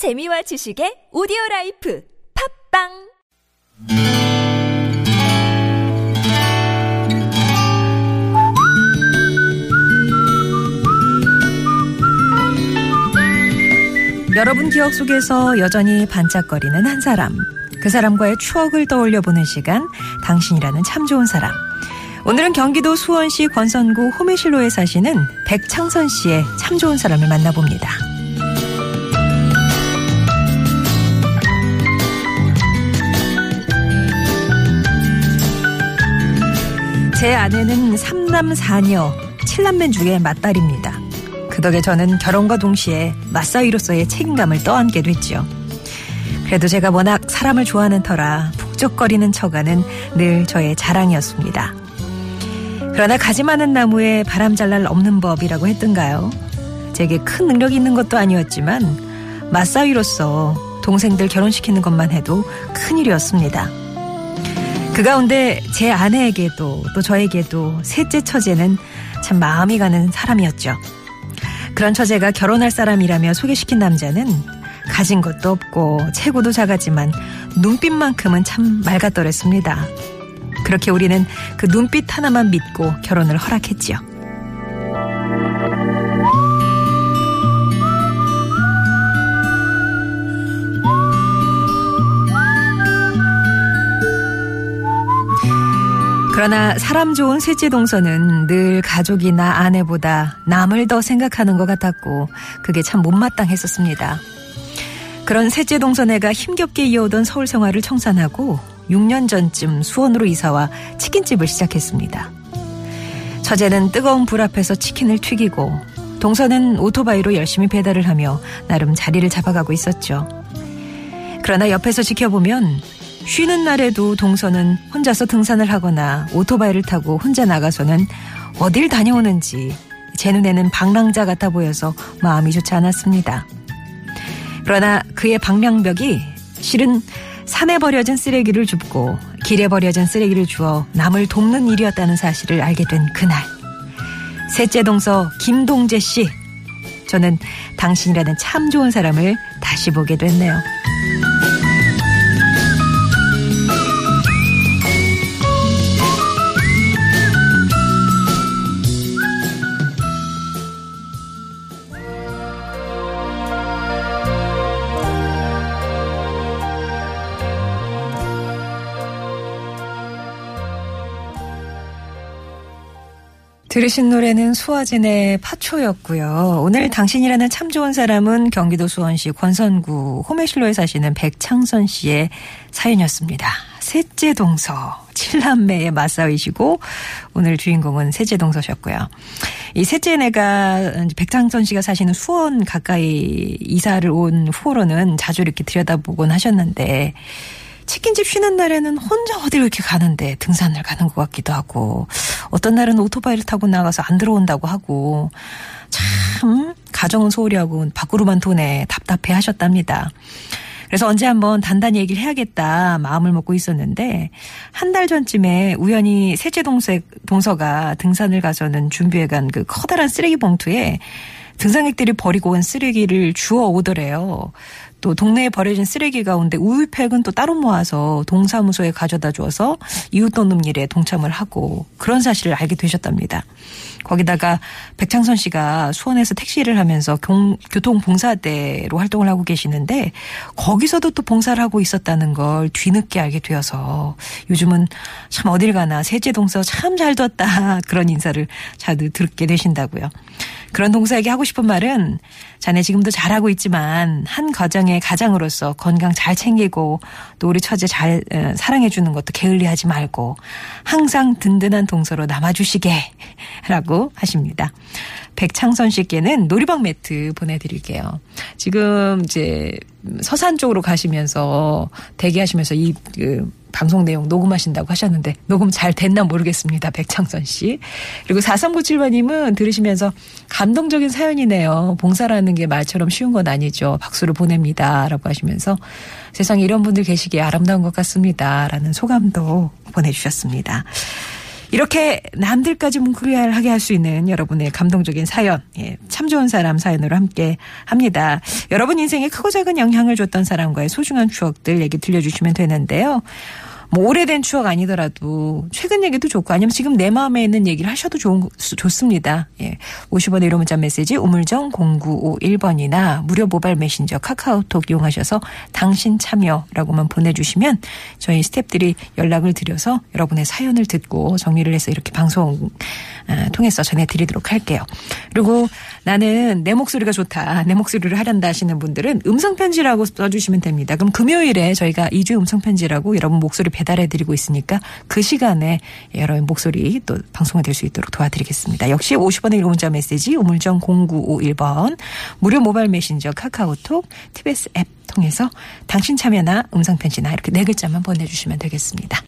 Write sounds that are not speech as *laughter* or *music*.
재미와 지식의 오디오 life 팟빵 여러분 기억 속에서 여전히 반짝거리는 한 사람. 그 사람과의 추억을 떠올려 보는 시간. 당신이라는 참 좋은 사람. 오늘은 경기도 수원시 권선구 호매실로에 사시는 백창선 씨의 참 좋은 사람을 만나봅니다. 제 아내는 3남 4녀, 7남매 중에 맏딸입니다. 그 덕에 저는 결혼과 동시에 맞사위로서의 책임감을 떠안게 됐죠. 그래도 제가 워낙 사람을 좋아하는 터라 북적거리는 처가는 늘 저의 자랑이었습니다. 그러나 가지 많은 나무에 바람 잘 날 없는 법이라고 했던가요? 제게 큰 능력이 있는 것도 아니었지만 맞사위로서 동생들 결혼시키는 것만 해도 큰일이었습니다. 그 가운데 제 아내에게도 또 저에게도 셋째 처제는 참 마음이 가는 사람이었죠. 그런 처제가 결혼할 사람이라며 소개시킨 남자는 가진 것도 없고 체구도 작았지만 눈빛만큼은 참 맑았더랬습니다. 그렇게 우리는 그 눈빛 하나만 믿고 결혼을 허락했지요. 그러나 사람 좋은 셋째 동서는 늘 가족이나 아내보다 남을 더 생각하는 것 같았고 그게 참 못마땅했었습니다. 그런 셋째 동서네가 힘겹게 이어오던 서울 생활을 청산하고 6년 전쯤 수원으로 이사와 치킨집을 시작했습니다. 처제는 뜨거운 불 앞에서 치킨을 튀기고 동서는 오토바이로 열심히 배달을 하며 나름 자리를 잡아가고 있었죠. 그러나 옆에서 지켜보면 쉬는 날에도 동서는 혼자서 등산을 하거나 오토바이를 타고 혼자 나가서는 어딜 다녀오는지 제 눈에는 방랑자 같아 보여서 마음이 좋지 않았습니다. 그러나 그의 방랑벽이 실은 산에 버려진 쓰레기를 줍고 길에 버려진 쓰레기를 주어 남을 돕는 일이었다는 사실을 알게 된 그날. 셋째 동서 김동재 씨. 저는 당신이라는 참 좋은 사람을 다시 보게 됐네요. 들으신 노래는 수아진의 파초였고요. 오늘 당신이라는 참 좋은 사람은 경기도 수원시 권선구 호메실로에 사시는 백창선 씨의 사연이었습니다. 셋째 동서, 칠남매의 맞사위시고 오늘 주인공은 셋째 동서셨고요. 이 셋째 내가 백창선 씨가 사시는 수원 가까이 이사를 온 후로는 자주 이렇게 들여다보곤 하셨는데 치킨집 쉬는 날에는 혼자 어디를 이렇게 가는데 등산을 가는 것 같기도 하고 어떤 날은 오토바이를 타고 나가서 안 들어온다고 하고 참 가정은 소홀히 하고 밖으로만 도네 답답해 하셨답니다. 그래서 언제 한번 단단히 얘기를 해야겠다 마음을 먹고 있었는데 한 달 전쯤에 우연히 셋째 동서, 동서가 등산을 가서는 준비해간 그 커다란 쓰레기 봉투에 등산객들이 버리고 온 쓰레기를 주워 오더래요. 또 동네에 버려진 쓰레기 가운데 우유팩은 또 따로 모아서 동사무소에 가져다 줘서 이웃 돕는 일에 동참을 하고 그런 사실을 알게 되셨답니다. 거기다가 백창선 씨가 수원에서 택시를 하면서 교통봉사대로 활동을 하고 계시는데 거기서도 또 봉사를 하고 있었다는 걸 뒤늦게 알게 되어서 요즘은 참 어딜 가나 세제 동서 참 잘 뒀다 *laughs* 그런 인사를 자주 듣게 되신다고요. 그런 동서에게 하고 싶은 말은 자네 지금도 잘하고 있지만 한 가정의 가장으로서 건강 잘 챙기고 또 우리 처제 잘 어, 사랑해주는 것도 게을리하지 말고 항상 든든한 동서로 남아주시게 *laughs* 라고 하십니다. 백창선 씨께는 놀이방 매트 보내드릴게요. 지금 이제 서산 쪽으로 가시면서 대기하시면서 이 그 방송 내용 녹음하신다고 하셨는데 녹음 잘 됐나 모르겠습니다. 백창선 씨. 그리고 4397번님은 들으시면서 감동적인 사연이네요. 봉사라는 게 말처럼 쉬운 건 아니죠. 박수를 보냅니다. 라고 하시면서 세상에 이런 분들 계시기에 아름다운 것 같습니다. 라는 소감도 보내주셨습니다. 이렇게 남들까지 뭉클하게 할 수 있는 여러분의 감동적인 사연, 예, 참 좋은 사람 사연으로 함께 합니다. 여러분 인생에 크고 작은 영향을 줬던 사람과의 소중한 추억들 얘기 들려주시면 되는데요. 뭐 오래된 추억 아니더라도 최근 얘기도 좋고 아니면 지금 내 마음에 있는 얘기를 하셔도 좋은, 좋습니다. 예. 50원의 1호 문자 메시지 우물정 0951번이나 무료 모바일 메신저 카카오톡 이용하셔서 당신 참여라고만 보내주시면 저희 스탭들이 연락을 드려서 여러분의 사연을 듣고 정리를 해서 이렇게 방송 아, 통해서 전해드리도록 할게요. 그리고 나는 내 목소리가 좋다. 내 목소리를 하란다 하시는 분들은 음성편지라고 써주시면 됩니다. 그럼 금요일에 저희가 2주 음성편지라고 여러분 목소리 배달해드리고 있으니까 그 시간에 여러분 목소리 또 방송이 될 수 있도록 도와드리겠습니다. 역시 50원의 1호 문자 메시지 우물정 0951번 무료 모바일 메신저 카카오톡 TBS 앱 통해서 당신 참여나 음성편지나 이렇게 네 글자만 보내주시면 되겠습니다.